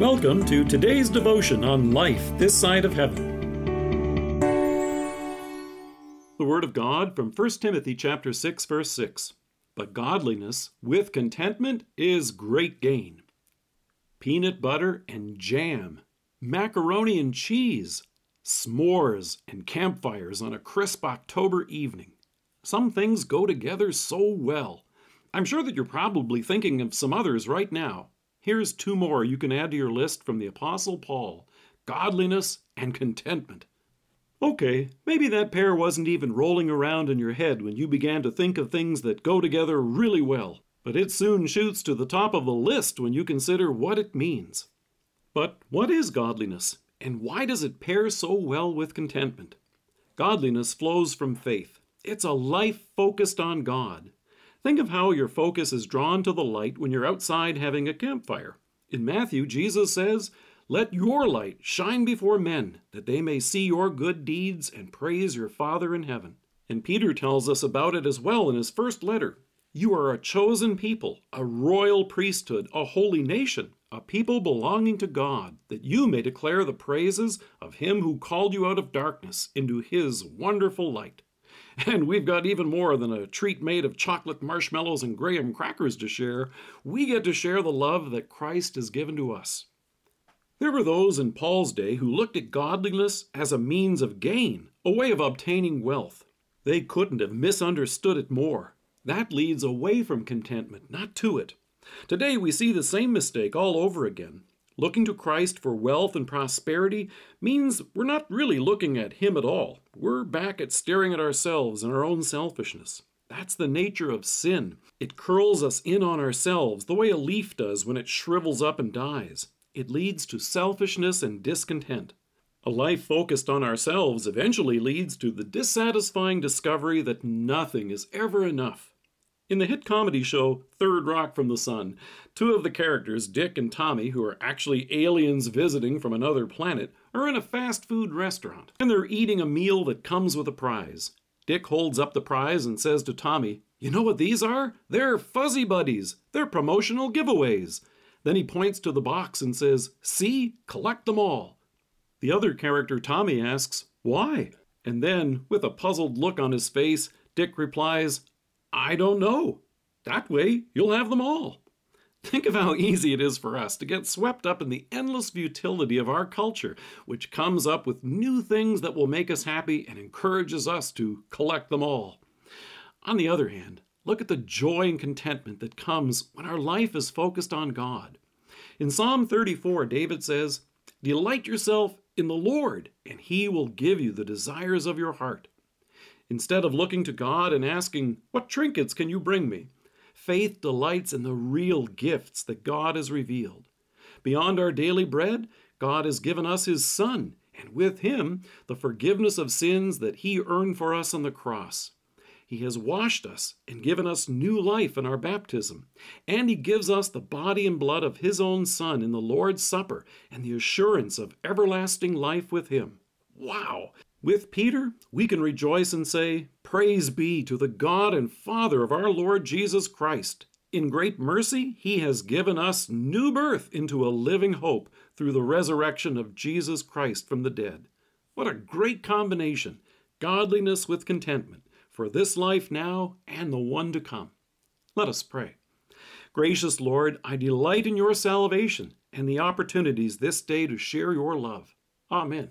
Welcome to today's devotion on life this side of heaven. The word of God from 1 Timothy chapter 6 verse 6. But godliness with contentment is great gain. Peanut butter and jam, macaroni and cheese, s'mores and campfires on a crisp October evening. Some things go together so well. I'm sure that you're probably thinking of some others right now. Here's two more you can add to your list from the Apostle Paul godliness and contentment. Okay, maybe that pair wasn't even rolling around in your head when you began to think of things that go together really well, but it soon shoots to the top of the list when you consider what it means. But what is godliness, and why does it pair so well with contentment? Godliness flows from faith. It's a life focused on God. Think of how your focus is drawn to the light when you're outside having a campfire. In Matthew, Jesus says, Let your light shine before men, that they may see your good deeds and praise your Father in heaven. And Peter tells us about it as well in his first letter. You are a chosen people, a royal priesthood, a holy nation, a people belonging to God, that you may declare the praises of him who called you out of darkness into his wonderful light. And we've got even more than a treat made of chocolate marshmallows and graham crackers to share. We get to share the love that Christ has given to us. There were those in Paul's day who looked at godliness as a means of gain, a way of obtaining wealth. They couldn't have misunderstood it more. That leads away from contentment, not to it. Today we see the same mistake all over again. Looking to Christ for wealth and prosperity means we're not really looking at Him at all. We're back at staring at ourselves and our own selfishness. That's the nature of sin. It curls us in on ourselves the way a leaf does when it shrivels up and dies. It leads to selfishness and discontent. A life focused on ourselves eventually leads to the dissatisfying discovery that nothing is ever enough. In the hit comedy show Third Rock from the Sun, two of the characters, Dick and Tommy, who are actually aliens visiting from another planet, are in a fast food restaurant, and they're eating a meal that comes with a prize. Dick holds up the prize and says to Tommy, You know what these are? They're Fuzzy Buddies. They're promotional giveaways. Then he points to the box and says, See, collect them all. The other character, Tommy, asks, Why? And then, with a puzzled look on his face, Dick replies, I don't know. That way, you'll have them all. Think of how easy it is for us to get swept up in the endless futility of our culture, which comes up with new things that will make us happy and encourages us to collect them all. On the other hand, look at the joy and contentment that comes when our life is focused on God. In Psalm 34, David says, Delight yourself in the Lord, and he will give you the desires of your heart. Instead of looking to God and asking, What trinkets can you bring me? Faith delights in the real gifts that God has revealed. Beyond our daily bread, God has given us His Son, and with Him, the forgiveness of sins that He earned for us on the cross. He has washed us and given us new life in our baptism, and He gives us the body and blood of His own Son in the Lord's Supper and the assurance of everlasting life with Him. Wow! With Peter, we can rejoice and say, Praise be to the God and Father of our Lord Jesus Christ. In great mercy, He has given us new birth into a living hope through the resurrection of Jesus Christ from the dead. What a great combination! Godliness with contentment for this life now and the one to come. Let us pray. Gracious Lord, I delight in your salvation and the opportunities this day to share your love. Amen.